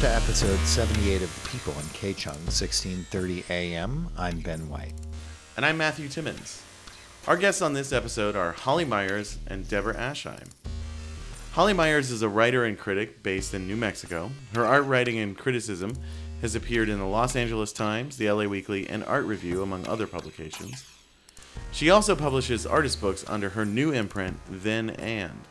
To episode 78 of The People in K-Chung, 1630 AM. I'm Ben White. And I'm Matthew Timmons. Our guests on this episode are Holly Myers and Deborah Aschheim. Holly Myers is a writer and critic based in New Mexico. Her art writing and criticism has appeared in the Los Angeles Times, the LA Weekly, and Art Review, among other publications. She also publishes artist books under her new imprint, Then and.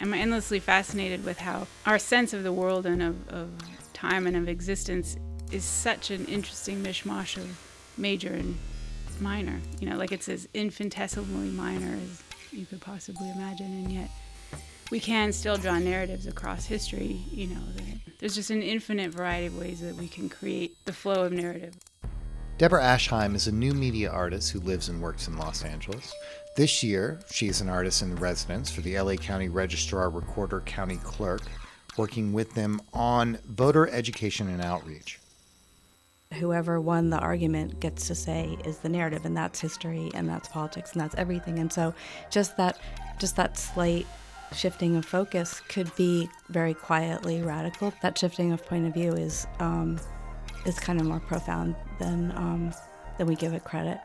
I'm endlessly fascinated with how our sense of the world and of, of time and of existence is such an interesting mishmash of major and minor. You know, like it's as infinitesimally minor as you could possibly imagine, and yet we can still draw narratives across history. You know, there's just an infinite variety of ways that we can create the flow of narrative. Deborah Aschheim is a new media artist who lives and works in Los Angeles. This year, she is an artist in residence for the LA County Registrar Recorder County Clerk, working with them on voter education and outreach. Whoever won the argument gets to say is the narrative, and that's history, and that's politics, and that's everything. And so, just that, just that slight shifting of focus could be very quietly radical. That shifting of point of view is um, is kind of more profound than um, than we give it credit.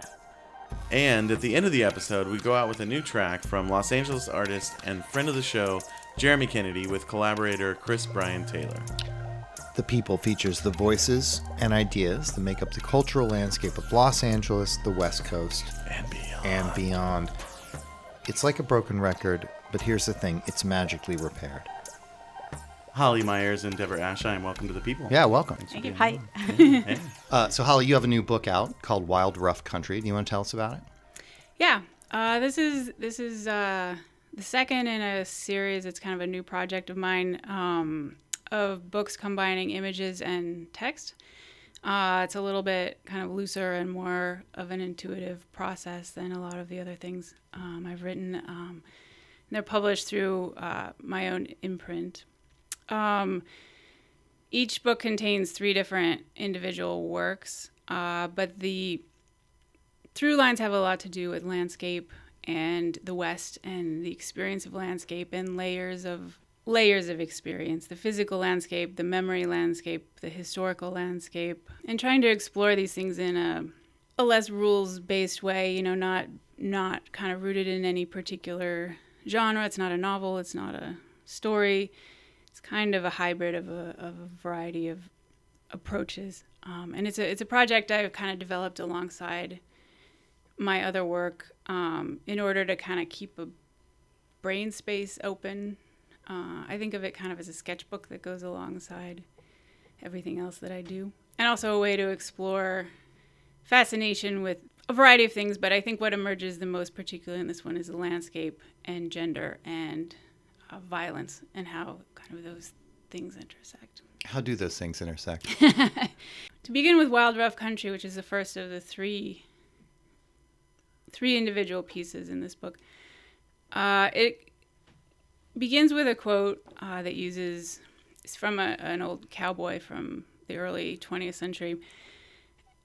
And at the end of the episode, we go out with a new track from Los Angeles artist and friend of the show, Jeremy Kennedy, with collaborator Chris Brian Taylor. The People features the voices and ideas that make up the cultural landscape of Los Angeles, the West Coast, and beyond. And beyond. It's like a broken record, but here's the thing it's magically repaired. Holly Myers and Deborah Aschheim, welcome to the people. Yeah, welcome. Thank you. Hi. hey. uh, so, Holly, you have a new book out called Wild Rough Country. Do you want to tell us about it? Yeah, uh, this is this is uh, the second in a series. It's kind of a new project of mine um, of books combining images and text. Uh, it's a little bit kind of looser and more of an intuitive process than a lot of the other things um, I've written. Um, they're published through uh, my own imprint. Um, each book contains three different individual works, uh, but the through lines have a lot to do with landscape and the West and the experience of landscape and layers of layers of experience the physical landscape the memory landscape the historical landscape and trying to explore these things in a, a less rules based way you know not not kind of rooted in any particular genre. It's not a novel. It's not a story it's kind of a hybrid of a, of a variety of approaches. Um, and it's a, it's a project I've kind of developed alongside my other work um, in order to kind of keep a brain space open. Uh, I think of it kind of as a sketchbook that goes alongside everything else that I do. And also a way to explore fascination with a variety of things, but I think what emerges the most, particularly in this one, is the landscape and gender and uh, violence and how kind of those things intersect. How do those things intersect? to begin with Wild Rough Country, which is the first of the three three individual pieces in this book, uh, it begins with a quote uh, that uses it's from a, an old cowboy from the early 20th century,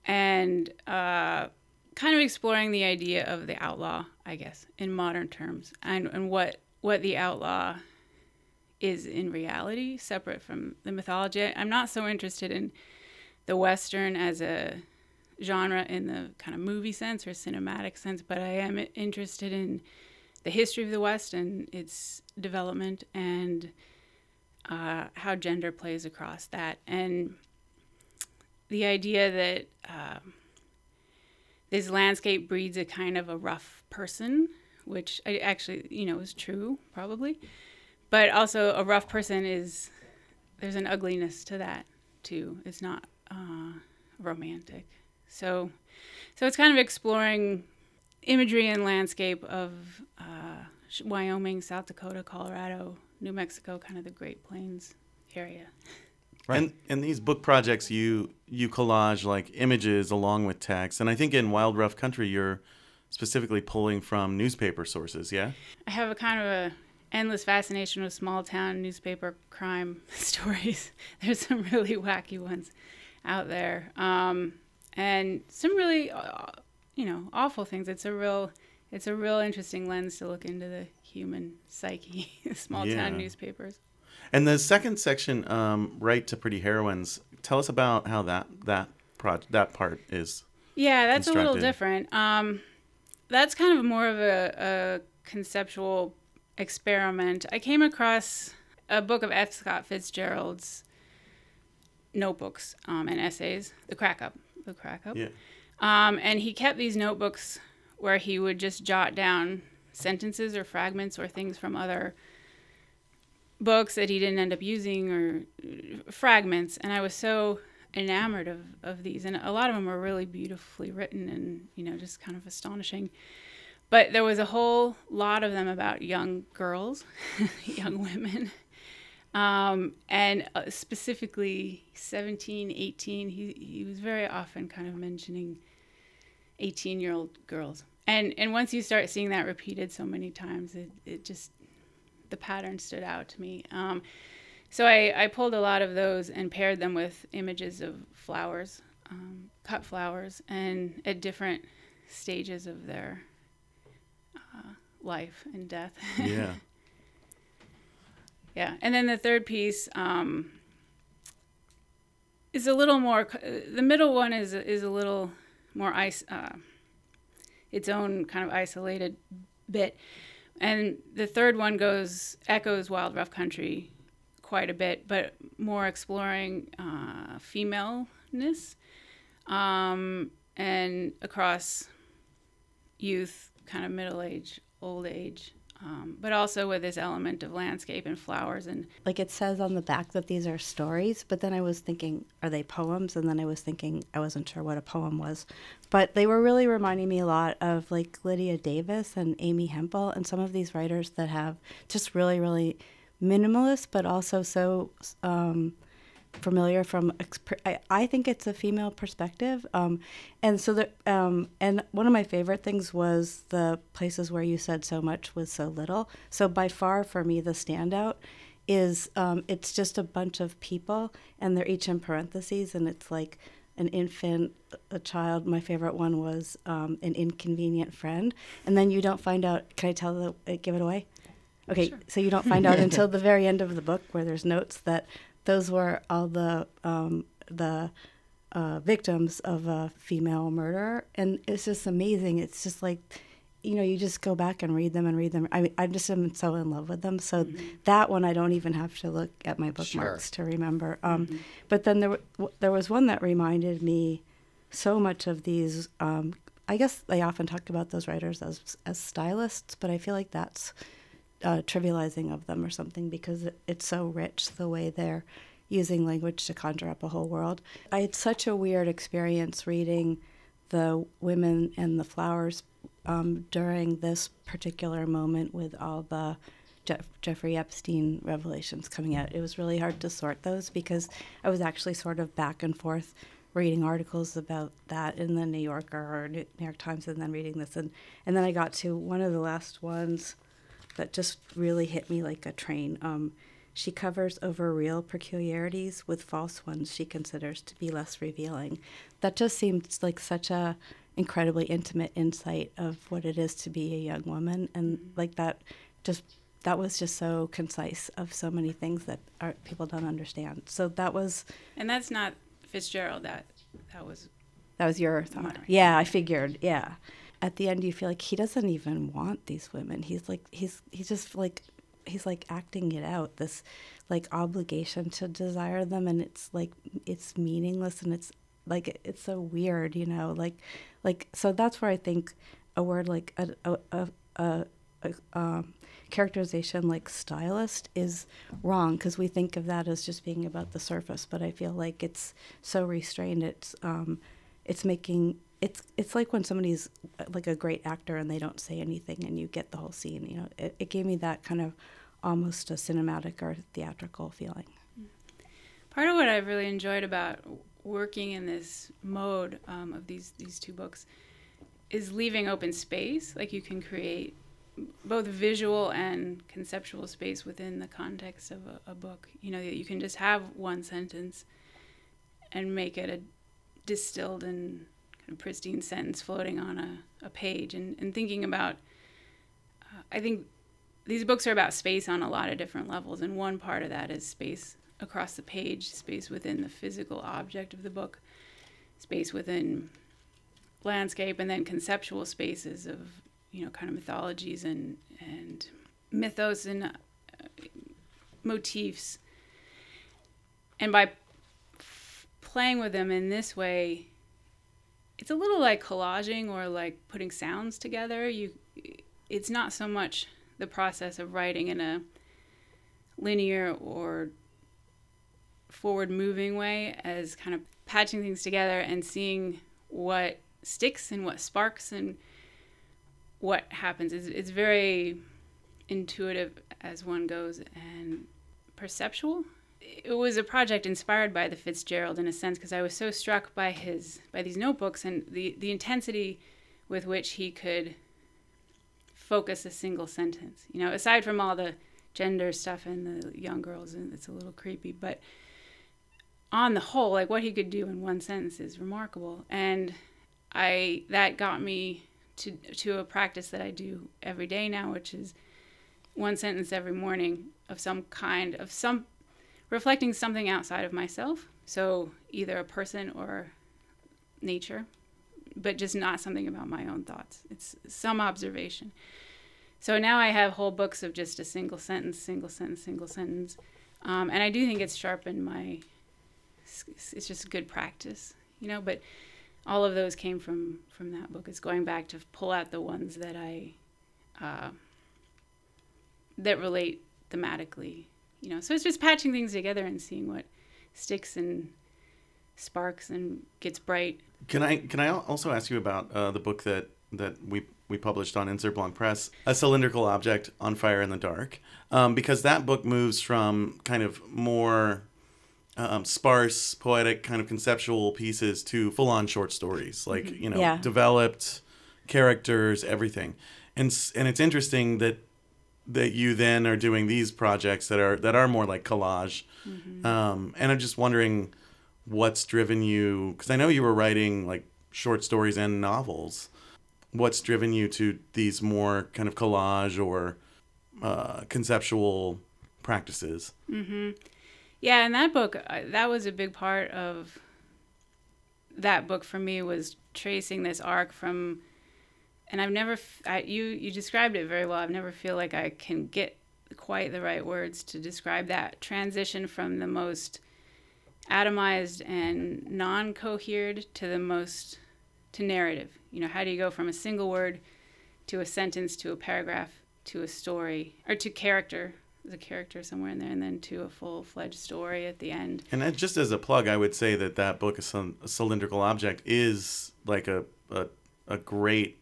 and uh, kind of exploring the idea of the outlaw, I guess, in modern terms, and, and what what the outlaw is in reality, separate from the mythology. I'm not so interested in the Western as a genre in the kind of movie sense or cinematic sense, but I am interested in the history of the West and its development and uh, how gender plays across that. And the idea that uh, this landscape breeds a kind of a rough person which I actually, you know, is true probably. But also, a rough person is there's an ugliness to that too. It's not uh, romantic. So, so it's kind of exploring imagery and landscape of uh, Wyoming, South Dakota, Colorado, New Mexico, kind of the Great Plains area. Right. And and these book projects, you you collage like images along with text, and I think in Wild Rough Country, you're specifically pulling from newspaper sources, yeah? I have a kind of a endless fascination with small town newspaper crime stories. There's some really wacky ones out there, um, and some really, uh, you know, awful things. It's a real, it's a real interesting lens to look into the human psyche. small yeah. town newspapers. And the second section, um, right to pretty heroines. Tell us about how that that pro- that part is. Yeah, that's a little different. Um, that's kind of more of a, a conceptual experiment. I came across a book of F. Scott Fitzgerald's notebooks um, and essays, The Crack Up. The Crack Up. Yeah. Um, and he kept these notebooks where he would just jot down sentences or fragments or things from other books that he didn't end up using or uh, fragments. And I was so enamored of, of these. And a lot of them were really beautifully written and, you know, just kind of astonishing. But there was a whole lot of them about young girls, young women. Um, and uh, specifically 17, 18, he, he was very often kind of mentioning 18 year old girls. And, and once you start seeing that repeated so many times, it, it just, the pattern stood out to me. Um, so I, I pulled a lot of those and paired them with images of flowers, um, cut flowers, and at different stages of their uh, life and death. Yeah. Yeah, and then the third piece um, is a little more. The middle one is is a little more ice, uh, its own kind of isolated bit, and the third one goes echoes Wild Rough Country quite a bit, but more exploring uh, femaleness um, and across youth, kind of middle age, old age um, but also with this element of landscape and flowers and like it says on the back that these are stories but then i was thinking are they poems? And then i was thinking i wasn't sure what a poem was. But they were really reminding me a lot of like lydia davis and amy hempel and some of these writers that have just really really minimalist but also so um, familiar from I, I think it's a female perspective um, and so the um, and one of my favorite things was the places where you said so much with so little. So by far for me the standout is um, it's just a bunch of people and they're each in parentheses and it's like an infant a child. My favorite one was um, an inconvenient friend. And then you don't find out can i tell the give it away okay Sure. so you don't find out until the very end of the book where there's notes that those were all the um, the uh, victims of a female murder, and it's just amazing. It's just like, you know, you just go back and read them and read them. I mean, I just am so in love with them. So that one I don't even have to look at my bookmarks to remember. Um, But then there w- there was one that reminded me so much of these. Um, I guess they often talk about those writers as as stylists, but I feel like that's uh, trivializing of them or something because it's so rich the way they're using language to conjure up a whole world. I had such a weird experience reading the women and the flowers um, during this particular moment with all the Jeff- Jeffrey Epstein revelations coming out. It was really hard to sort those because I was actually sort of back and forth reading articles about that in the New Yorker or New York Times and then reading this and and then I got to one of the last ones that just really hit me like a train. Um, she covers over real peculiarities with false ones she considers to be less revealing. That just seems like such a incredibly intimate insight of what it is to be a young woman, and like that, just that was just so concise of so many things that our, people don't understand. So that was and that's not Fitzgerald. That that was that was your thought. Mine. Yeah, I figured. Yeah. At the end, you feel like he doesn't even want these women. He's like, he's he's just like, he's like acting it out. This like obligation to desire them, and it's like it's meaningless, and it's like it's so weird, you know. Like, like so that's where I think a word like a a a, a, a um, characterization like stylist is wrong because we think of that as just being about the surface, but I feel like it's so restrained. It's um, it's making it's it's like when somebody's uh, like a great actor and they don't say anything and you get the whole scene. You know, it, it gave me that kind of almost a cinematic or theatrical feeling. part of what I've really enjoyed about working in this mode um, of these these two books is leaving open space. Like you can create both visual and conceptual space within the context of a, a book. You know, you can just have one sentence and make it a distilled and pristine sentence floating on a, a page and, and thinking about uh, I think these books are about space on a lot of different levels, and one part of that is space across the page, space within the physical object of the book, space within landscape, and then conceptual spaces of you know kind of mythologies and and mythos and uh, motifs. And by playing with them in this way, it's a little like collaging or like putting sounds together. You, it's not so much the process of writing in a linear or forward moving way as kind of patching things together and seeing what sticks and what sparks and what happens. It's, it's very intuitive as one goes and perceptual. It was a project inspired by the Fitzgerald in a sense because I was so struck by his by these notebooks and the the intensity with which he could focus a single sentence. You know, aside from all the gender stuff and the young girls and it's a little creepy, but on the whole, like what he could do in one sentence is remarkable. And I that got me to to a practice that I do every day now, which is one sentence every morning of some kind of some reflecting something outside of myself. So either a person or nature, but just not something about my own thoughts. It's some observation. So now I have whole books of just a single sentence, single sentence, single sentence. Um, and I do think it's sharpened my, it's just good practice, you know, but all of those came from, from that book. It's going back to pull out the ones that I, uh, that relate thematically, you know. So it's just patching things together and seeing what sticks and sparks and gets bright. Can I can I also ask you about uh, the book that that we we published on Insert Blanc Press, a cylindrical object on fire in the dark, um, because that book moves from kind of more um, sparse, poetic, kind of conceptual pieces to full on short stories, like Mm-hmm. you know, Yeah. developed characters, everything, and and it's interesting that that you then are doing these projects that are that are more like collage, um, and I'm just wondering what's driven you because I know you were writing like short stories and novels. What's driven you to these more kind of collage or uh, conceptual practices? mm-hmm. Yeah, and that book, that was a big part of that book for me was tracing this arc from, and I've never, I, you you described it very well. I've never feel like I can get quite the right words to describe that transition from the most atomized and non-cohered to the most to narrative. You know, how do you go from a single word to a sentence to a paragraph to a story or to character? There's a character somewhere in there, and then to a full-fledged story at the end. And that, just as a plug, I would say that that book, a cylindrical object, is like a, a a great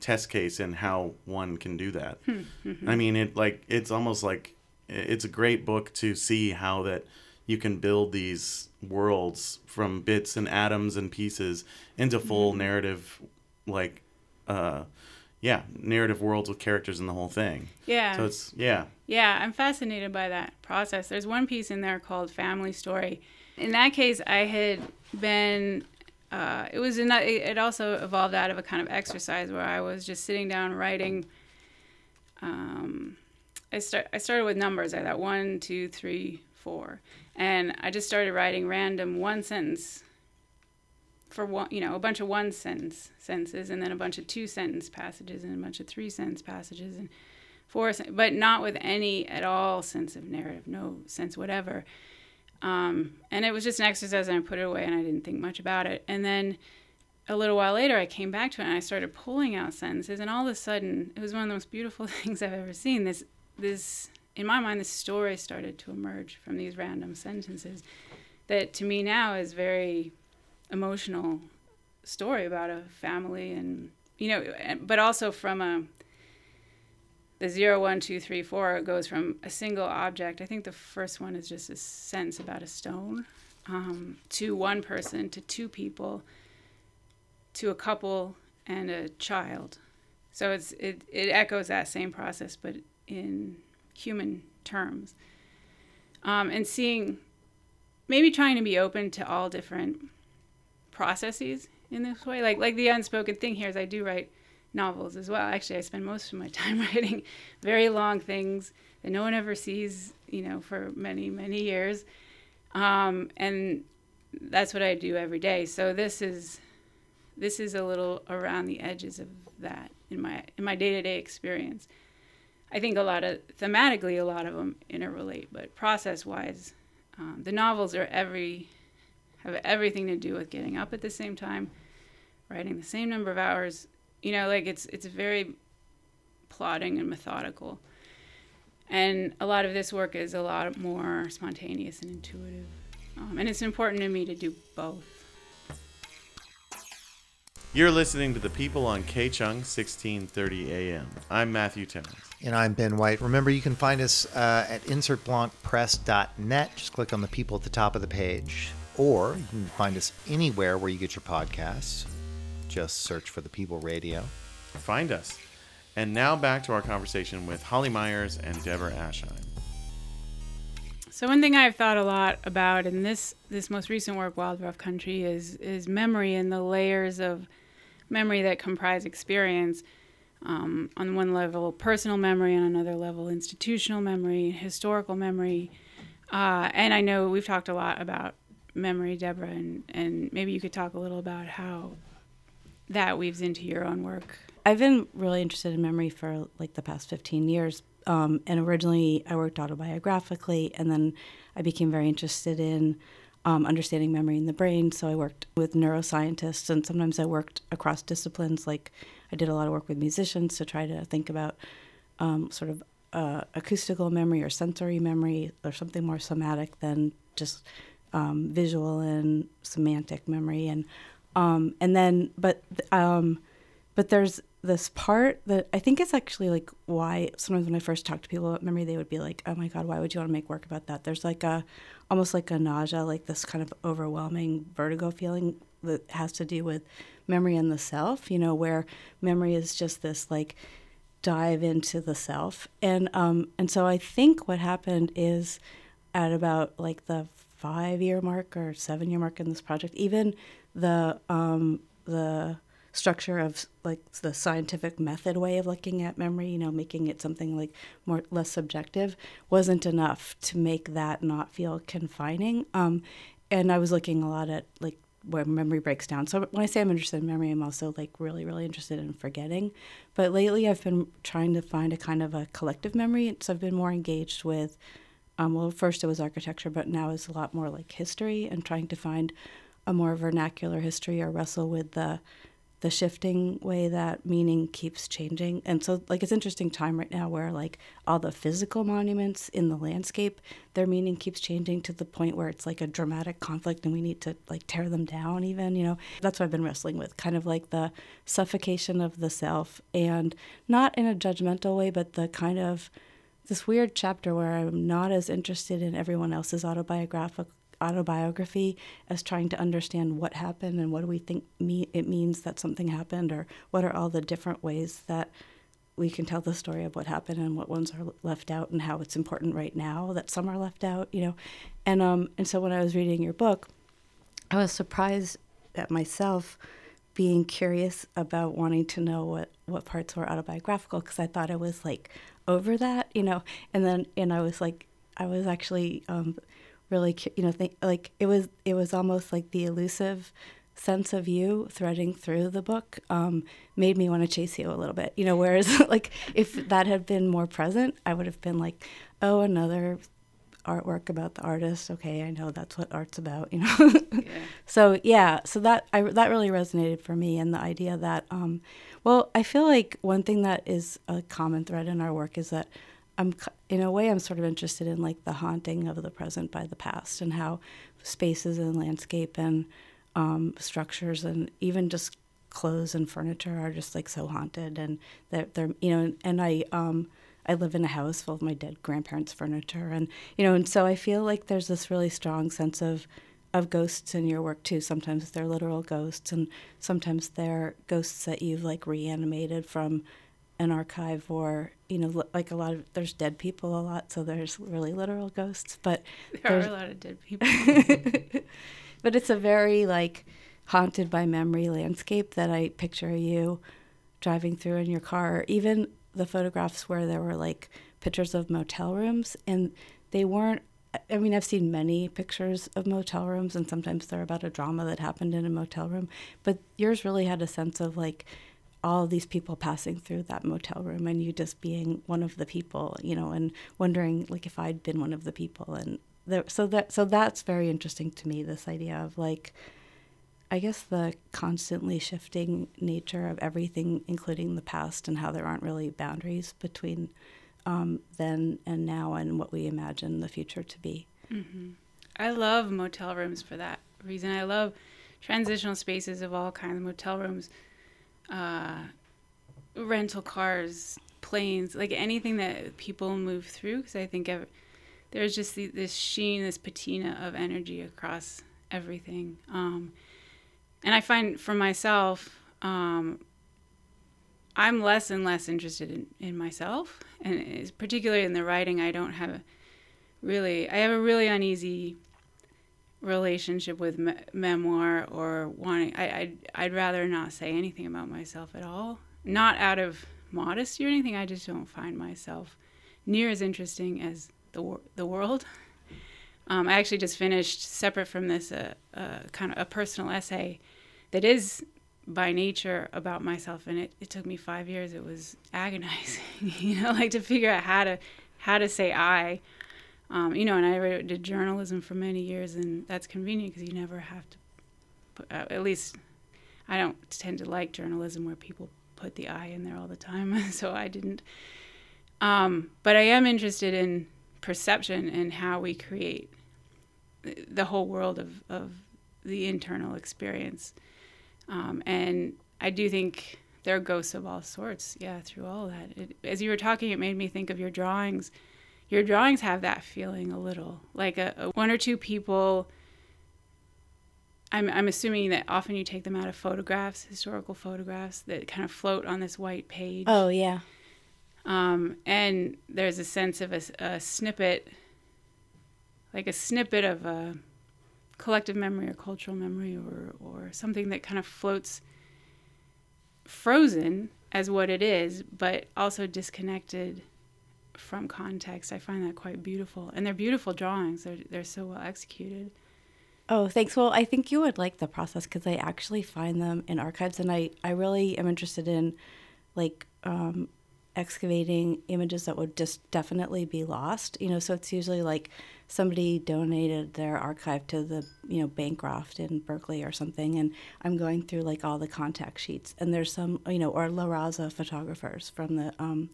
test case in how one can do that. Hmm, I mm-hmm. mean, it like it's almost like it's a great book to see how that you can build these worlds from bits and atoms and pieces into full mm-hmm. narrative, like, uh, yeah, narrative worlds with characters and the whole thing. Yeah. So it's yeah. Yeah, I'm fascinated by that process. There's one piece in there called Family Story. In that case, I had been. Uh, it was. An, it also evolved out of a kind of exercise where I was just sitting down writing. Um, I start. I started with numbers. I thought one, two, three, four, and I just started writing random one sentence. For one, you know, a bunch of one sentence sentences, and then a bunch of two sentence passages, and a bunch of three sentence passages, and four, but not with any at all sense of narrative, no sense whatever. Um, and it was just an exercise, and I put it away, and I didn't think much about it. And then a little while later, I came back to it, and I started pulling out sentences, and all of a sudden, it was one of the most beautiful things I've ever seen. This, this, in my mind, this story started to emerge from these random sentences, that to me now is very emotional story about a family, and you know, but also from a the zero, one, two, three, four goes from a single object. I think the first one is just a sentence about a stone, um, to one person, to two people, to a couple and a child. So it's it, it echoes that same process, but in human terms. Um, and seeing, maybe trying to be open to all different processes in this way. Like like the unspoken thing here is I do write novels as well. Actually, I spend most of my time writing very long things that no one ever sees, you know, for many, many years. Um, and that's what I do every day. So this is this is a little around the edges of that in my in my day-to-day experience. I think a lot of thematically a lot of them interrelate, but process-wise, um, the novels are every have everything to do with getting up at the same time, writing the same number of hours. You know, like it's it's very plotting and methodical. And a lot of this work is a lot more spontaneous and intuitive. Um, and it's important to me to do both. You're listening to the people on KCHUNG 1630 AM. I'm Matthew Timmons. And I'm Ben White. Remember, you can find us uh, at insertblancpress.net. Just click on the people at the top of the page. Or you can find us anywhere where you get your podcasts. Just search for the People Radio. Find us. And now back to our conversation with Holly Myers and Deborah Aschheim. So one thing I've thought a lot about in this this most recent work, Wild Rough Country, is is memory and the layers of memory that comprise experience. Um, on one level, personal memory, on another level, institutional memory, historical memory. Uh, and I know we've talked a lot about memory, Deborah, and, and maybe you could talk a little about how that weaves into your own work. I've been really interested in memory for like the past 15 years. Um, and originally, I worked autobiographically, and then I became very interested in um, understanding memory in the brain. So I worked with neuroscientists, and sometimes I worked across disciplines. Like I did a lot of work with musicians to try to think about um, sort of uh, acoustical memory or sensory memory or something more somatic than just um, visual and semantic memory. And um, and then, but um, but there's this part that I think is actually like why sometimes when I first talk to people about memory, they would be like, "Oh my God, why would you want to make work about that?" There's like a almost like a nausea, like this kind of overwhelming vertigo feeling that has to do with memory and the self. You know, where memory is just this like dive into the self, and um, and so I think what happened is at about like the five year mark or seven year mark in this project, even the um, the structure of like the scientific method way of looking at memory, you know, making it something like more less subjective, wasn't enough to make that not feel confining. Um, and I was looking a lot at like where memory breaks down. So when I say I'm interested in memory, I'm also like really, really interested in forgetting. But lately, I've been trying to find a kind of a collective memory. So I've been more engaged with. Um, well, first it was architecture, but now it's a lot more like history and trying to find a more vernacular history or wrestle with the the shifting way that meaning keeps changing. And so like it's interesting time right now where like all the physical monuments in the landscape, their meaning keeps changing to the point where it's like a dramatic conflict and we need to like tear them down even, you know. That's what I've been wrestling with, kind of like the suffocation of the self and not in a judgmental way, but the kind of this weird chapter where I'm not as interested in everyone else's autobiographical autobiography as trying to understand what happened and what do we think me- it means that something happened or what are all the different ways that we can tell the story of what happened and what ones are left out and how it's important right now that some are left out you know? And um and so when i was reading your book i was surprised at myself being curious about wanting to know what what parts were autobiographical because i thought i was like over that you know? And then and i was like i was actually um really you know think like it was it was almost like the elusive sense of you threading through the book um, made me want to chase you a little bit you know whereas like if that had been more present i would have been like oh another artwork about the artist okay i know that's what art's about you know yeah. so yeah so that I, that really resonated for me and the idea that um, well i feel like one thing that is a common thread in our work is that I'm in a way I'm sort of interested in like the haunting of the present by the past and how spaces and landscape and um, structures and even just clothes and furniture are just like so haunted and that they're, you know and, I um I live in a house full of my dead grandparents' furniture and you know and so I feel like there's this really strong sense of of ghosts in your work too. Sometimes they're literal ghosts and sometimes they're ghosts that you've like reanimated from an archive or you know like a lot of there's dead people a lot so there's really literal ghosts but there are a lot of dead people but it's a very like haunted by memory landscape that i picture you driving through in your car, even the photographs where there were like pictures of motel rooms and they weren't I mean, I've seen many pictures of motel rooms, and sometimes they're about a drama that happened in a motel room. But yours really had a sense of like all these people passing through that motel room, and you just being one of the people, you know, and wondering like if I'd been one of the people. And there, so that so that's very interesting to me. This idea of like, I guess the constantly shifting nature of everything, including the past, and how there aren't really boundaries between um, then and now and what we imagine the future to be. Mm-hmm. I love motel rooms for that reason. I love transitional spaces of all kinds motel rooms, uh, rental cars, planes, like anything that people move through. Because I think there's just the, this sheen, this patina of energy across everything. Um, and I find for myself, um, I'm less and less interested in, in myself, and particularly in the writing. I don't have really. I have a really uneasy relationship with me- memoir or wanting. I I'd, I'd rather not say anything about myself at all. Not out of modesty or anything. I just don't find myself near as interesting as the wor- the world. Um, I actually just finished, separate from this, a, a kind of a personal essay that is by nature about myself and it, it took me five years it was agonizing you know like to figure out how to how to say i um, you know and i did journalism for many years and that's convenient because you never have to put, uh, at least i don't tend to like journalism where people put the i in there all the time so i didn't um, but i am interested in perception and how we create the whole world of, of the internal experience um, and I do think there are ghosts of all sorts, yeah, through all that. It, as you were talking, it made me think of your drawings. Your drawings have that feeling a little, like a, a one or two people. I'm, I'm assuming that often you take them out of photographs, historical photographs that kind of float on this white page. Oh yeah. Um, and there's a sense of a, a snippet, like a snippet of a collective memory or cultural memory or, or something that kind of floats frozen as what it is, but also disconnected from context. I find that quite beautiful. And they're beautiful drawings, they're, they're so well executed. Oh, thanks. Well, I think you would like the process because I actually find them in archives, and I, I really am interested in like um, excavating images that would just definitely be lost. You know, so it's usually like somebody donated their archive to the you know Bancroft in Berkeley or something, and I'm going through like all the contact sheets, and there's some you know or La Raza photographers from the um,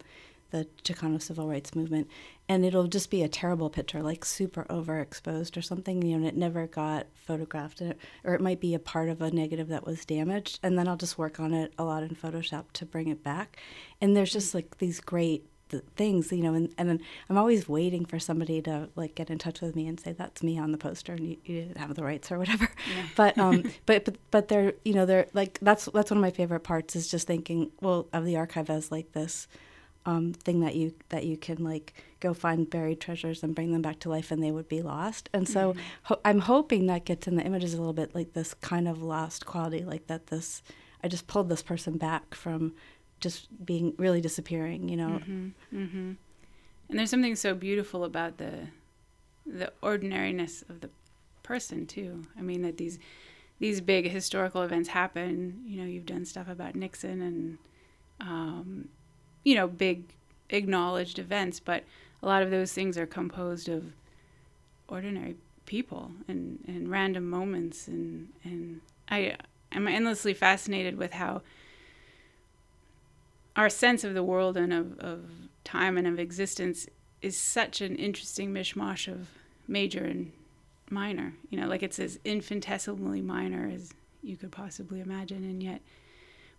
the Chicano civil rights movement, and it'll just be a terrible picture, like super overexposed or something, you know, and it never got photographed, or it might be a part of a negative that was damaged, and then I'll just work on it a lot in Photoshop to bring it back, and there's just like these great things, you know, and, and I'm always waiting for somebody to like get in touch with me and say that's me on the poster and you, you didn't have the rights or whatever. Yeah. But um, but but but they're you know they're like that's that's one of my favorite parts is just thinking well of the archive as like this um, thing that you that you can like go find buried treasures and bring them back to life and they would be lost and so mm-hmm. ho- i'm hoping that gets in the images a little bit like this kind of lost quality like that this i just pulled this person back from just being really disappearing you know mm-hmm. Mm-hmm. and there's something so beautiful about the the ordinariness of the person too i mean that these these big historical events happen you know you've done stuff about nixon and um, you know, big acknowledged events, but a lot of those things are composed of ordinary people and, and random moments and and I am endlessly fascinated with how our sense of the world and of, of time and of existence is such an interesting mishmash of major and minor. You know, like it's as infinitesimally minor as you could possibly imagine, and yet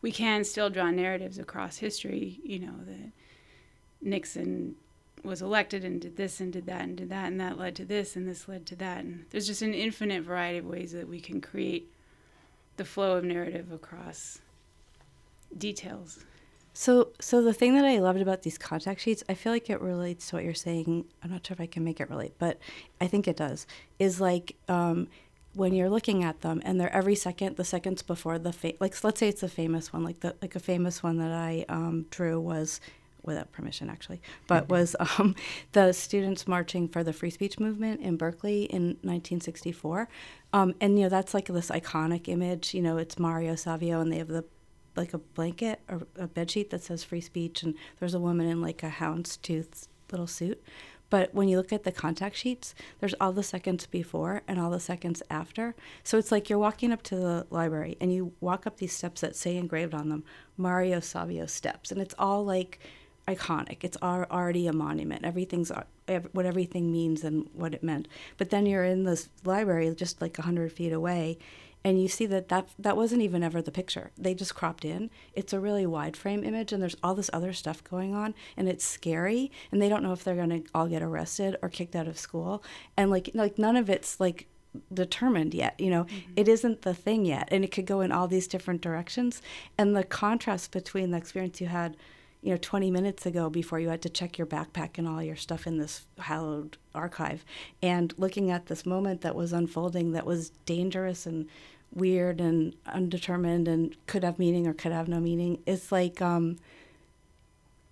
we can still draw narratives across history, you know, that Nixon was elected and did this and did that and did that and that led to this and this led to that and there's just an infinite variety of ways that we can create the flow of narrative across details. So, so the thing that I loved about these contact sheets, I feel like it relates to what you're saying. I'm not sure if I can make it relate, but I think it does. Is like um, when you're looking at them and they're every second the seconds before the fa- like let's say it's a famous one like the like a famous one that I um, drew was without permission actually but was um, the students marching for the free speech movement in Berkeley in 1964 um, and you know that's like this iconic image you know it's Mario Savio and they have the like a blanket or a bed sheet that says free speech and there's a woman in like a houndstooth little suit but when you look at the contact sheets, there's all the seconds before and all the seconds after. So it's like you're walking up to the library and you walk up these steps that say engraved on them Mario Savio steps. And it's all like iconic. It's already a monument. Everything's uh, what everything means and what it meant. But then you're in this library just like 100 feet away and you see that, that that wasn't even ever the picture. They just cropped in. It's a really wide frame image and there's all this other stuff going on and it's scary and they don't know if they're going to all get arrested or kicked out of school. And like like none of it's like determined yet you know? Mm-hmm. it isn't the thing yet and it could go in all these different directions. And the contrast between the experience you had you know 20 minutes ago before you had to check your backpack and all your stuff in this hallowed archive and looking at this moment that was unfolding that was dangerous and weird and undetermined and could have meaning or could have no meaning. It's like um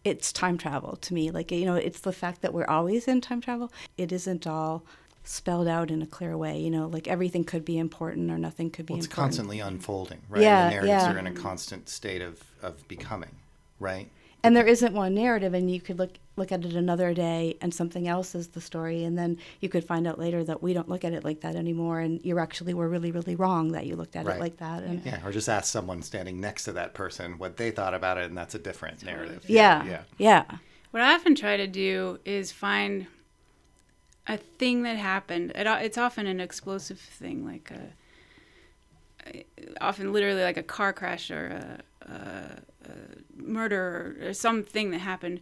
it's time travel to me. Like you know it's the fact that we're always in time travel. It isn't all spelled out in a clear way you know like everything could be important or nothing could be well, it's important. constantly unfolding right? Yeah, the narratives yeah. are in a constant state of of becoming right and there isn't one narrative and you could look look at it another day and something else is the story and then you could find out later that we don't look at it like that anymore and you actually were really really wrong that you looked at right. it like that and yeah or just ask someone standing next to that person what they thought about it and that's a different narrative yeah yeah, yeah. what i often try to do is find a thing that happened it, it's often an explosive thing like a often literally like a car crash or a, a murder or something that happened,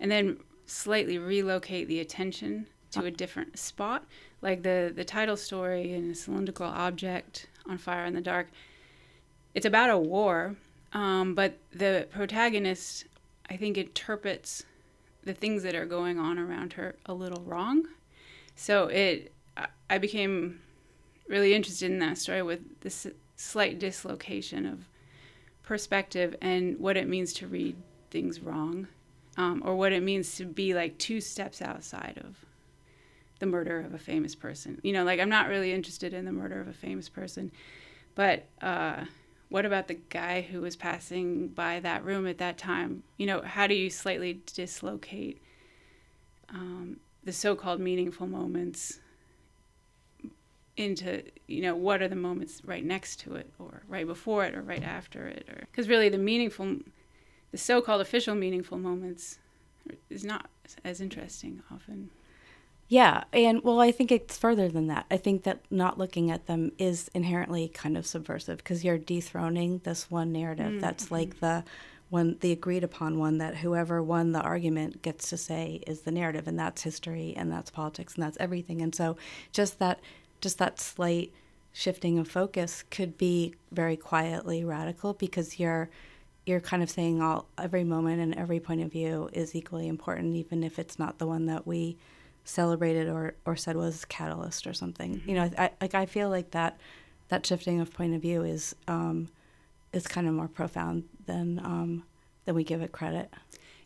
and then slightly relocate the attention to a different spot. Like the the title story in a cylindrical object on fire in the dark. It's about a war, um, but the protagonist, I think, interprets the things that are going on around her a little wrong. So it, I became really interested in that story with this slight dislocation of perspective and what it means to read things wrong, um, or what it means to be like two steps outside of the murder of a famous person. You know, like I'm not really interested in the murder of a famous person, but uh, what about the guy who was passing by that room at that time? You know, how do you slightly dislocate um, the so-called meaningful moments into you know what are the moments right next to it or right before it or right after it or because really the meaningful the so-called official meaningful moments is not as interesting often. Yeah and well i think it's further than that. I think that not looking at them is inherently kind of subversive because you're dethroning this one narrative mm-hmm. that's like the one the agreed upon one that whoever won the argument gets to say is the narrative and that's history and that's politics and that's everything. And so just that just that slight shifting of focus could be very quietly radical because you're you're kind of saying all every moment and every point of view is equally important even if it's not the one that we celebrated or, or said was catalyst or something mm-hmm. you know I, like I feel like that that shifting of point of view is um, is kind of more profound than um, than we give it credit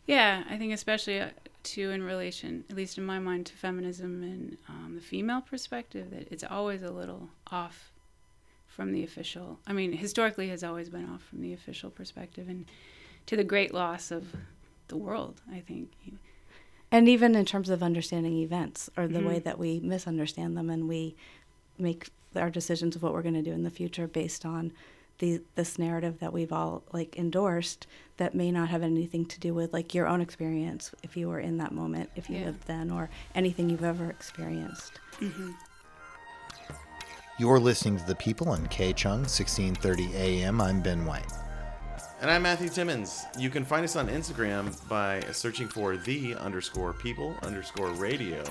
yeah I think especially uh, to in relation, at least in my mind, to feminism and um, the female perspective, that it's always a little off from the official. I mean, historically has always been off from the official perspective, and to the great loss of the world, I think. And even in terms of understanding events or the mm-hmm. way that we misunderstand them and we make our decisions of what we're going to do in the future based on the, this narrative that we've all like endorsed that may not have anything to do with like your own experience if you were in that moment if you yeah. lived then or anything you've ever experienced. Mm-hmm. you're listening to the people on k-chung 1630 am i'm ben white. And i'm matthew timmons. You can find us on instagram by searching for the underscore people underscore radio.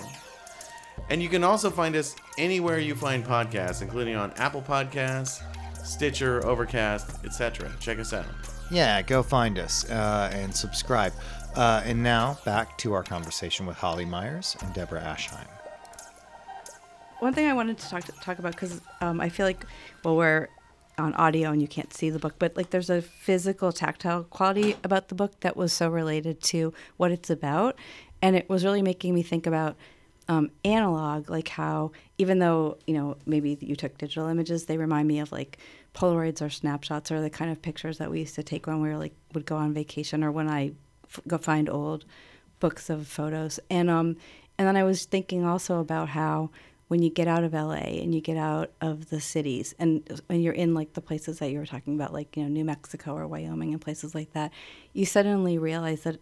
And you can also find us anywhere you find podcasts including on apple podcasts Stitcher, Overcast, etc. Check us out. Yeah, go find us uh, and subscribe. Uh, and now back to our conversation with Holly Myers and Deborah Aschheim. one thing I wanted to talk to, talk about because um, I feel like well we're on audio and you can't see the book, but like there's a physical tactile quality about the book that was so related to what it's about, and it was really making me think about um, analog, like how even though you know maybe you took digital images, they remind me of like Polaroids or snapshots or the kind of pictures that we used to take when we were like would go on vacation or when I f- go find old books of photos. And um, and then I was thinking also about how when you get out of LA and you get out of the cities and when you're in like the places that you were talking about, like you know New Mexico or Wyoming and places like that, you suddenly realize that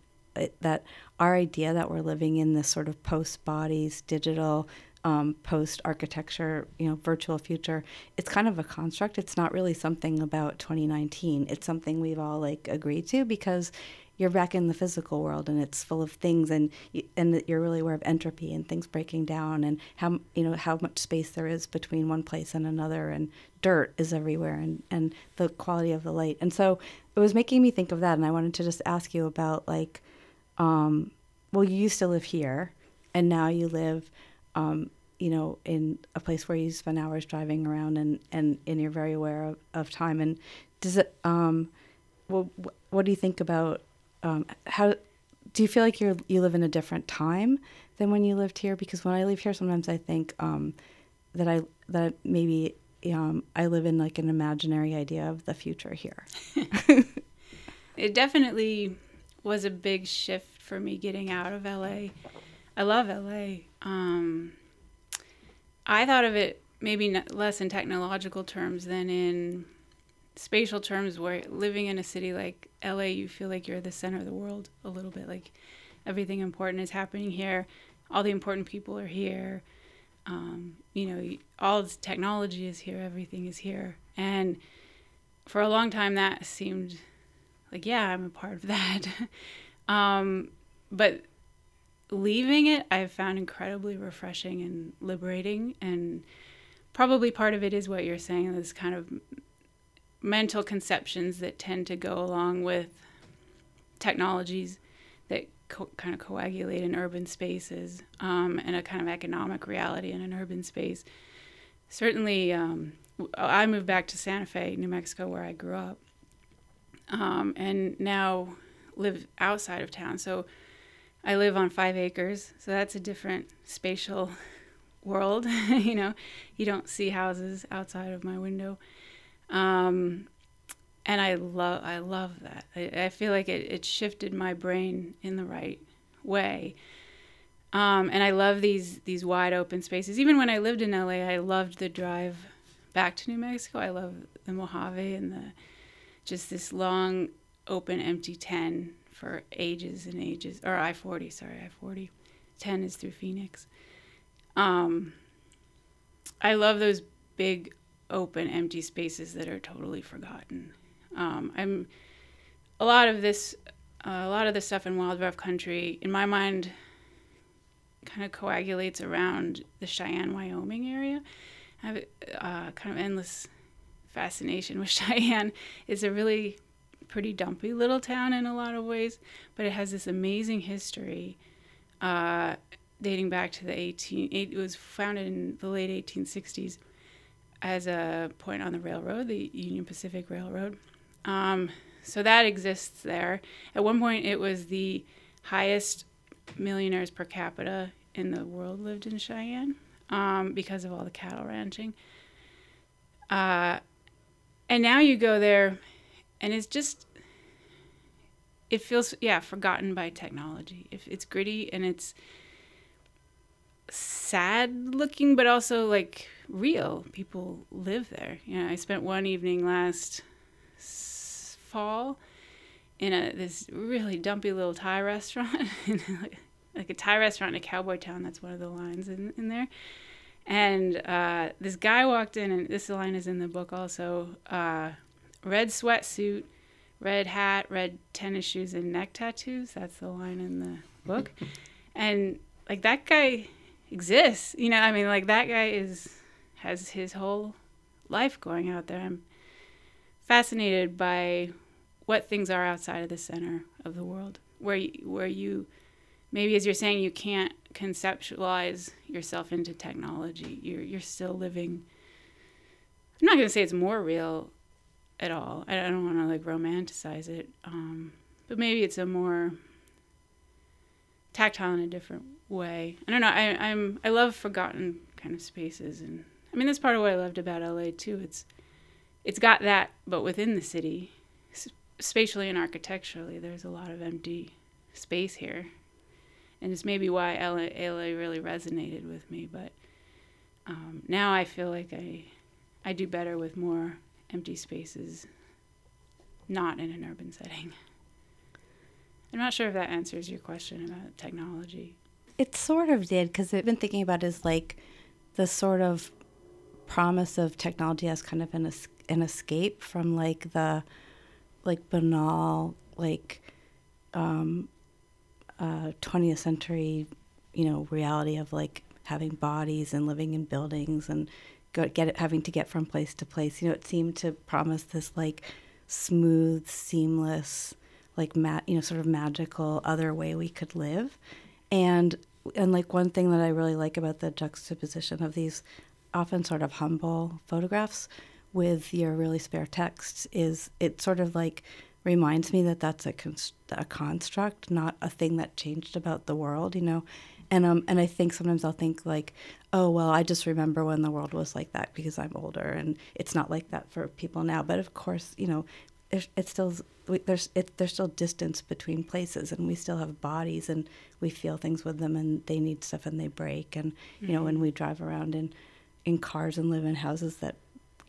that our idea that we're living in this sort of post bodies digital um, post architecture, you know, virtual future, it's kind of a construct. It's not really something about 2019. It's something we've all like agreed to because you're back in the physical world and it's full of things and and you're really aware of entropy and things breaking down and how you know how much space there is between one place and another and dirt is everywhere and and the quality of the light. And so it was making me think of that and I wanted to just ask you about like um, well you used to live here and now you live um, you know, in a place where you spend hours driving around and, and, and you're very aware of, of time. And does it, um, well, what do you think about, um, how, do you feel like you're, you live in a different time than when you lived here? Because when I live here, sometimes I think, um, that I, that maybe, um, I live in like an imaginary idea of the future here. it definitely was a big shift for me getting out of LA. I love LA. Um, I thought of it maybe less in technological terms than in spatial terms, where living in a city like LA, you feel like you're the center of the world a little bit. Like everything important is happening here, all the important people are here. Um, you know, all this technology is here, everything is here. And for a long time, that seemed like, yeah, I'm a part of that. um, but leaving it, I've found incredibly refreshing and liberating. And probably part of it is what you're saying this kind of mental conceptions that tend to go along with technologies that co- kind of coagulate in urban spaces um, and a kind of economic reality in an urban space. Certainly, um, I moved back to Santa Fe, New Mexico, where I grew up, um, and now live outside of town. So I live on five acres, so that's a different spatial world. you know, you don't see houses outside of my window. Um, and I love I love that. I, I feel like it, it shifted my brain in the right way. Um, and I love these these wide open spaces. Even when I lived in LA, I loved the drive back to New Mexico. I love the Mojave and the just this long open empty 10 for ages and ages, or I 40, sorry, I 40. 10 is through Phoenix. Um, I love those big, open, empty spaces that are totally forgotten. Um, I'm a lot of this, uh, a lot of the stuff in Wild Rough Country, in my mind, kind of coagulates around the Cheyenne, Wyoming area. I have uh, kind of endless fascination with Cheyenne. It's a really pretty dumpy little town in a lot of ways, but it has this amazing history uh, dating back to the 18. It was founded in the late 1860s as a point on the railroad, the Union Pacific Railroad. Um, so that exists there. At one point, it was the highest millionaires per capita in the world lived in Cheyenne um, because of all the cattle ranching. Uh, and now you go there and it's just it feels yeah forgotten by technology. If it's gritty and it's sad looking but also like real people live there. You know i spent one evening last fall in a this really dumpy little thai restaurant like a thai restaurant in a cowboy town. That's one of the lines in, in there and uh, this guy walked in and this line is in the book also uh, red sweatsuit, red hat, red tennis shoes, and neck tattoos. That's the line in the book. and like that guy exists. You know, I mean, like that guy is has his whole life going out there. I'm fascinated by what things are outside of the center of the world, where you, where you maybe as you're saying you can't conceptualize yourself into technology. You're you're still living. I'm not gonna say it's more real, at all. I don't want to like romanticize it, um, but maybe it's a more tactile in a different way. I don't know. I, I'm I love forgotten kind of spaces, and I mean that's part of what I loved about LA too. It's it's got that, but within the city, spatially and architecturally, there's a lot of empty space here, and it's maybe why LA, LA really resonated with me. But um, now I feel like I I do better with more empty spaces, not in an urban setting. I'm not sure if that answers your question about technology. It sort of did because I've been thinking about is like the sort of promise of technology as kind of an es- an escape from like the like banal like um, uh, 20th century you know reality of like having bodies and living in buildings and go get it having to get from place to place. You know it seemed to promise this like smooth seamless like ma- you know sort of magical other way we could live. And and like one thing that i really like about the juxtaposition of these often sort of humble photographs with your really spare texts is it sort of like reminds me that that's a, const- a construct not a thing that changed about the world you know and um and I think sometimes I'll think like, oh well, I just remember when the world was like that because I'm older, and it's not like that for people now. But of course, you know, it's, it's still there's it, there's still distance between places, and we still have bodies, and we feel things with them, and they need stuff, and they break, and you know, when we drive around in in cars and live in houses that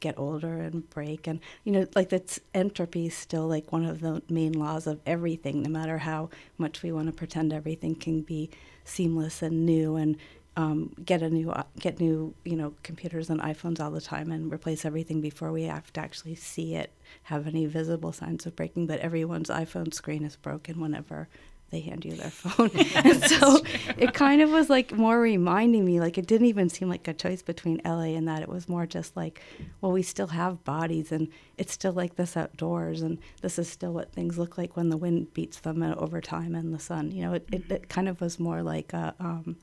get older and break and you know like that's entropy is still like one of the main laws of everything no matter how much we want to pretend everything can be seamless and new and um, get a new get new you know computers and iPhones all the time and replace everything before we have to actually see it have any visible signs of breaking. But everyone's iPhone screen is broken whenever they hand you their phone. and so it kind of was like more reminding me, like it didn't even seem like a choice between LA and that. It was more just like, well, we still have bodies and it's still like this outdoors and this is still what things look like when the wind beats them and over time and the sun. You know, it, it, it kind of was more like a, um,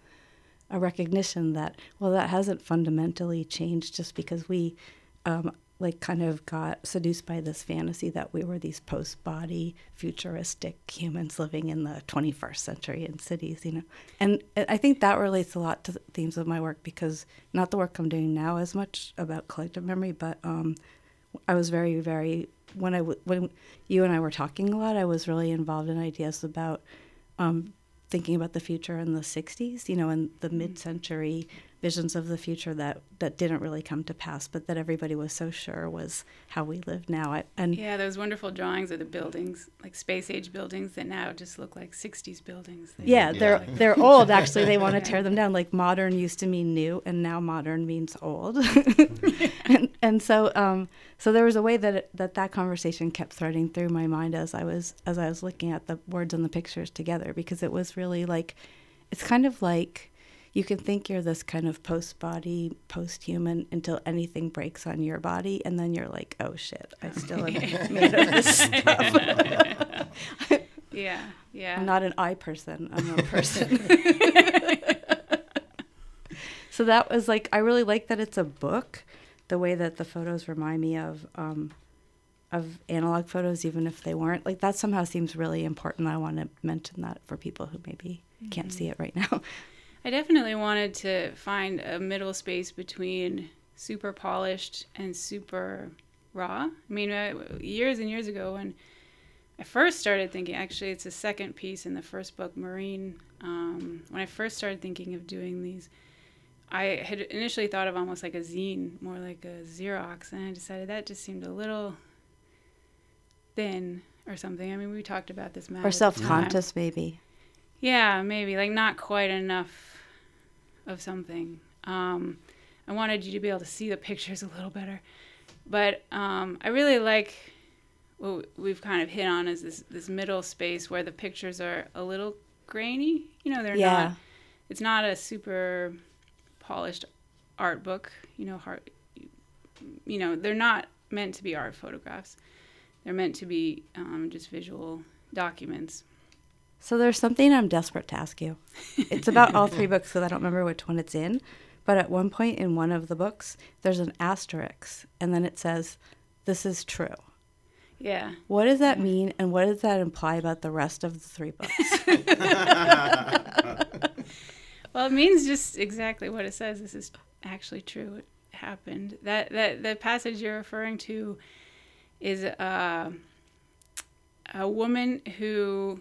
a recognition that, well, that hasn't fundamentally changed just because we um, like kind of got seduced by this fantasy that we were these post-body futuristic humans living in the 21st century in cities you know? And i think that relates a lot to the themes of my work because not the work i'm doing now as much about collective memory but um, i was very very when i when you and i were talking a lot i was really involved in ideas about um, thinking about the future in the 60s you know in the mid-century visions of the future that that didn't really come to pass, but that everybody was so sure was how we live now. I, and yeah, those wonderful drawings of the buildings, like space age buildings, that now just look like '60s buildings. They yeah, they're like they're old. Actually, they want to tear them down. Like modern used to mean new, and now modern means old. and and so um, so there was a way that it, that that conversation kept threading through my mind as I was as I was looking at the words and the pictures together because it was really like it's kind of like you can think you're this kind of post body, post human until anything breaks on your body, and then you're like, oh shit, I still am made of this stuff. yeah, yeah. I'm not an eye person, I'm a person. so that was like, I really like that it's a book, the way that the photos remind me of. Um, of analog photos, even if they weren't. Like that somehow seems really important. I want to mention that for people who maybe mm-hmm. can't see it right now. I definitely wanted to find a middle space between super polished and super raw. I mean, years and years ago, when I first started thinking, actually, it's the second piece in the first book, Marine. Um, when I first started thinking of doing these, I had initially thought of almost like a zine, more like a Xerox, and I decided that just seemed a little thin or something. I mean, we talked about this. Matter. Or self-conscious, maybe. Yeah, maybe like not quite enough of something. Um, I wanted you to be able to see the pictures a little better. But um, I really like what we've kind of hit on is this, this middle space where the pictures are a little grainy. You know, they're yeah. not, it's not a super polished art book, you know, hard, you know, they're not meant to be art photographs. They're meant to be um, just visual documents. So there's something I'm desperate to ask you. It's about all three books because I don't remember which one it's in. But at one point in one of the books, there's an asterisk, and then it says, "This is true." Yeah. What does that mean, and what does that imply about the rest of the three books? Well, it means just exactly what it says. This is actually true. It happened. That that the passage you're referring to is uh, a woman who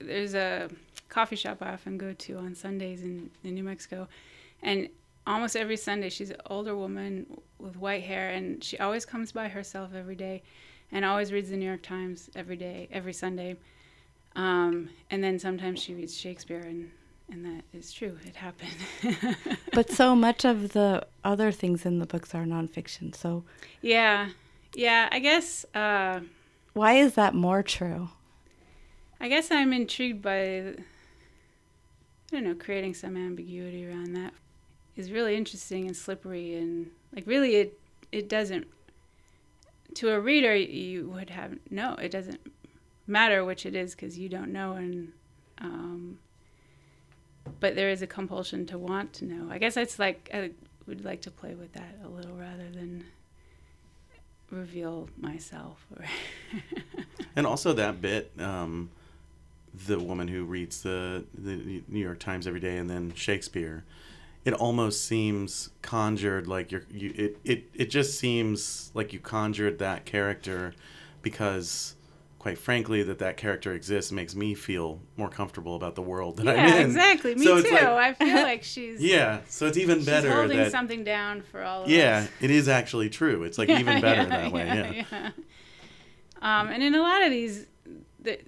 there's a coffee shop I often go to on Sundays in, in New Mexico, and almost every Sunday she's an older woman with white hair, and she always comes by herself every day, and always reads the New York Times every day, every Sunday. Um, and then sometimes she reads Shakespeare and and that is true. It happened. but so much of the other things in the books are nonfiction. So yeah, yeah. I guess. Uh, why is that more true? I guess I'm intrigued by. I don't know, creating some ambiguity around that is really interesting and slippery, and like really, it it doesn't. To a reader, you would have no. It doesn't matter which it is because you don't know, and um, but there is a compulsion to want to know. I guess it's like I would like to play with that a little rather than reveal myself. and also that bit, um, the woman who reads the the New York Times every day and then Shakespeare, it almost seems conjured like you're you it it it just seems like you conjured that character because quite frankly, that that character exists makes me feel more comfortable about the world that yeah, I'm in. exactly. Me so too. Like, I feel like she's yeah. So it's even better she's holding that something down for all of yeah, us. Yeah, it is actually true. It's like yeah, even better yeah, that way. Yeah. Um, and in a lot of these, the,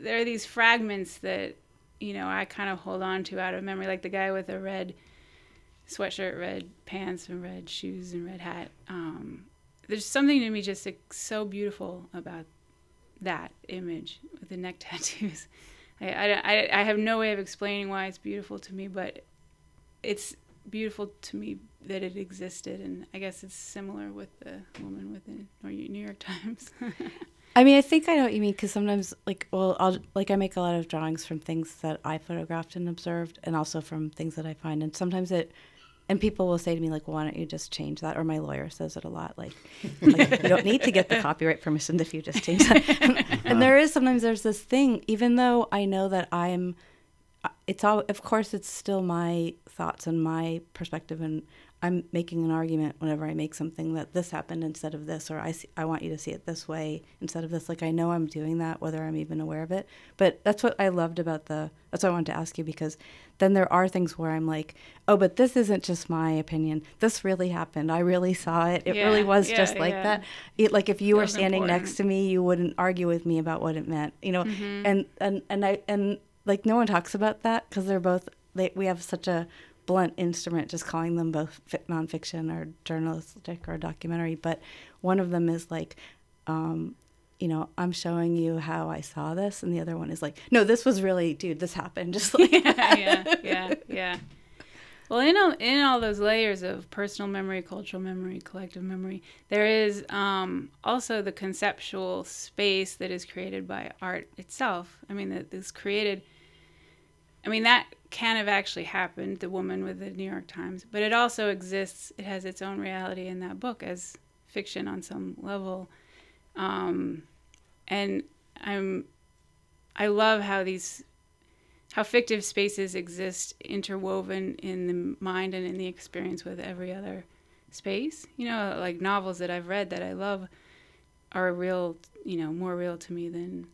there are these fragments that you know I kind of hold on to out of memory, like the guy with a red sweatshirt, red pants, and red shoes and red hat. Um, there's something to me just like, so beautiful about that image with the neck tattoos. I, I, I have no way of explaining why it's beautiful to me, but it's beautiful to me that it existed, and I guess it's similar with the woman with the New York Times. I mean, I think I know what you mean because sometimes, like, well, I'll like I make a lot of drawings from things that I photographed and observed, and also from things that I find, and sometimes it and people will say to me like well, why don't you just change that? Or my lawyer says it a lot like, like you don't need to get the copyright permission if you just change that. And, and there is sometimes there's this thing even though i know that i'm uh, it's all of course it's still my thoughts and my perspective and I'm making an argument whenever I make something that this happened instead of this, or I, see, I want you to see it this way instead of this. Like I know I'm doing that, whether I'm even aware of it. But that's what I loved about the. That's what I wanted to ask you because then there are things where I'm like, oh, but this isn't just my opinion. This really happened. I really saw it. It yeah, really was yeah, just like yeah. that. It, like if you were standing important. next to me, you wouldn't argue with me about what it meant, you know. Mm-hmm. And and and I and like no one talks about that because they're both. They, we have such a blunt instrument, just calling them both nonfiction or journalistic or documentary. But one of them is like, um, you know, I'm showing you how I saw this, and the other one is like, no, this was really, dude, this happened. Just like, yeah, yeah, yeah, yeah. Well, in all, in all those layers of personal memory, cultural memory, collective memory, there is um, also the conceptual space that is created by art itself. I mean, that is created. I mean, that can have actually happened, the woman with the New York Times, but it also exists, it has its own reality in that book as fiction on some level. Um, and I'm, I love how these, how fictive spaces exist interwoven in the mind and in the experience with every other space. You know, like novels that I've read that I love are real, you know, more real to me than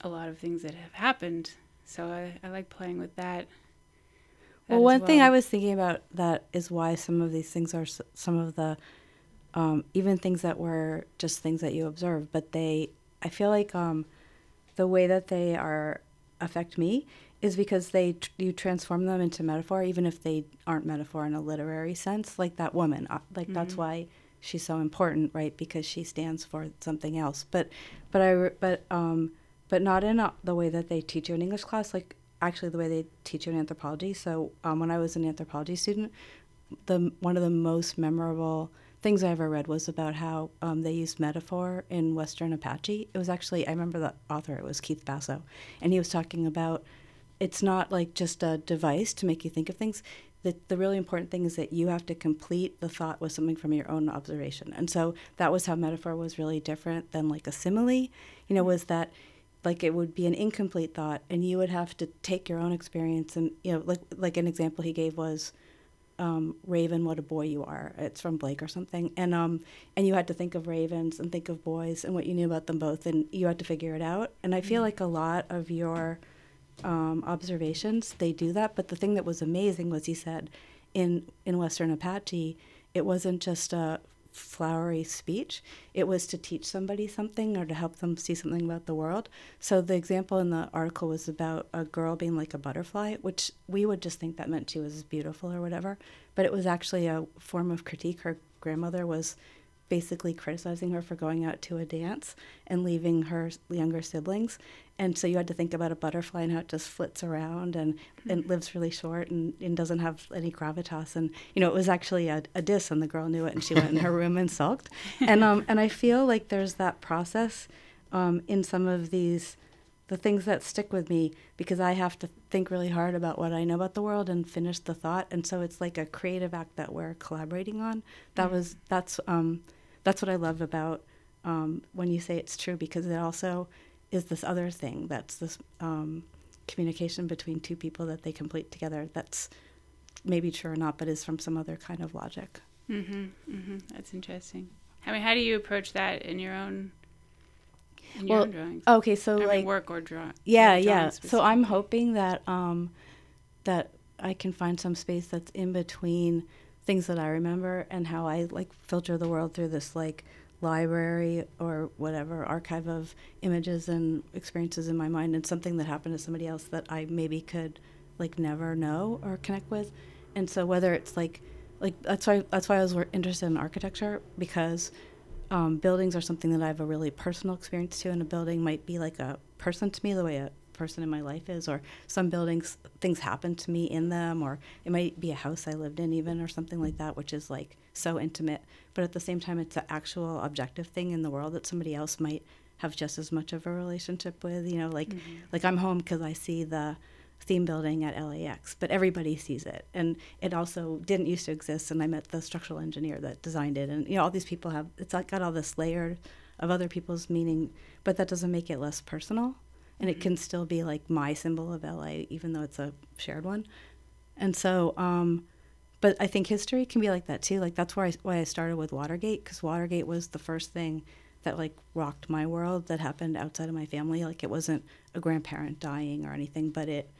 a lot of things that have happened. So I, I like playing with that well, one well. thing I was thinking about that is why some of these things are some of the um, even things that were just things that you observe, but they I feel like um, the way that they are affect me is because they you transform them into metaphor, even if they aren't metaphor in a literary sense. Like that woman, uh, like mm-hmm. that's why she's so important, right? Because she stands for something else. But but I but um but not in a, the way that they teach you in English class. Like actually the way they teach you in anthropology. So um, when I was an anthropology student, the one of the most memorable things I ever read was about how um, they used metaphor in Western Apache. It was actually, I remember the author, it was Keith Basso, and he was talking about it's not like just a device to make you think of things. The, the really important thing is that you have to complete the thought with something from your own observation. And so that was how metaphor was really different than like a simile, you know, was that like it would be an incomplete thought and you would have to take your own experience and you know like like an example he gave was um, Raven, what a boy you are. It's from Blake or something, and um, and you had to think of ravens and think of boys and what you knew about them both, and you had to figure it out. And I feel Mm-hmm. like a lot of your um, observations they do that. But the thing that was amazing was he said, in in Western Apache, it wasn't just a flowery speech. It was to teach somebody something or to help them see something about the world. So the example in the article was about a girl being like a butterfly, which we would just think that meant she was beautiful or whatever, but it was actually a form of critique. Her grandmother was basically criticizing her for going out to a dance and leaving her younger siblings. And so you had to think about a butterfly and how it just flits around and, and lives really short and, and doesn't have any gravitas. And, you know, it was actually a, a diss and the girl knew it and she went in her room and sulked. And, um, and I feel like there's that process um, in some of these, the things that stick with me because I have to think really hard about what I know about the world and finish the thought. And so it's like a creative act that we're collaborating on. That was, that's, um, that's what I love about um, when you say it's true because it also is this other thing that's this um, communication between two people that they complete together that's maybe true or not but is from some other kind of logic Mm-hmm. Mm-hmm. That's interesting. I mean, how do you approach that in your own your Well, drawings? okay so I mean, like work or draw. yeah yeah so i'm hoping that um that i can find some space that's in between things that i remember and how i like filter the world through this like library or whatever archive of images and experiences in my mind and something that happened to somebody else that i maybe could like never know or connect with and so whether it's like like that's why that's why i was interested in architecture because um, buildings are something that I have a really personal experience to, and a building might be like a person to me, the way a person in my life is, or some buildings, things happen to me in them, or it might be a house I lived in, even, or something like that, which is like so intimate. But at the same time, it's an actual objective thing in the world that somebody else might have just as much of a relationship with. You know, like like I'm home because I see the theme building at LAX, but everybody sees it. And it also didn't used to exist. And I met the structural engineer that designed it. And, you know, all these people have, it's like got all this layered of other people's meaning, but that doesn't make it less personal. And it can still be like my symbol of LA, even though it's a shared one. And so, um, but I think history can be like that too. Like that's why I, why I started with Watergate, because Watergate was the first thing that like rocked my world that happened outside of my family. Like it wasn't a grandparent dying or anything, but it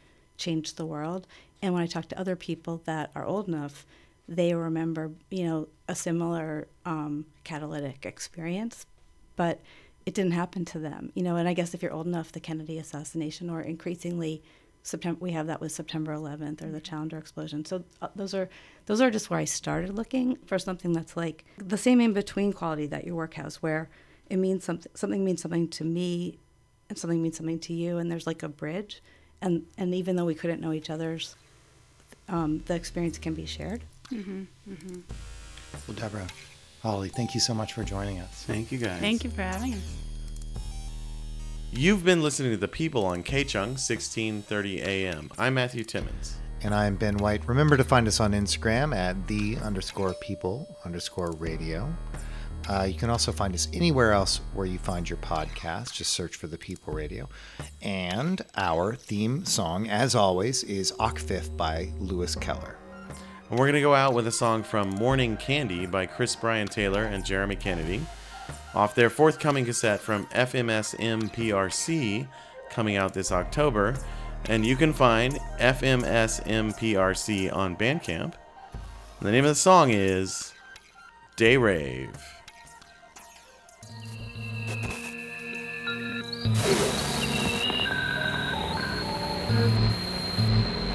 changed the world. And when I talk to other people that are old enough, they remember, you know, a similar um, catalytic experience, but it didn't happen to them, you know. And I guess if you're old enough, the Kennedy assassination, or increasingly, September, we have that with September 11th or the Challenger explosion. So uh, those are those are just where I started looking for something that's like the same in between quality that your work has, where it means something something means something to me, and something means something to you, and there's like a bridge, and and even though we couldn't know each other's, um, the experience can be shared. Well, Deborah, Holly, thank you so much for joining us. Thank you guys. Thank you for having us. You've been listening to The People on K-Chung 1630 AM. I'm Matthew Timmons. And I'm Ben White. Remember to find us on Instagram at the underscore people underscore radio. Uh, you can also find us anywhere else where you find your podcast. Just search for the People Radio. And our theme song, as always, is Ocfif by Lewis Keller. And we're going to go out with a song from Morning Candy by Chris Brian Taylor and Jeremy Kennedy off their forthcoming cassette from FMSMPRC coming out this October. And you can find FMSMPRC on Bandcamp. And the name of the song is Day Rave. Thank you.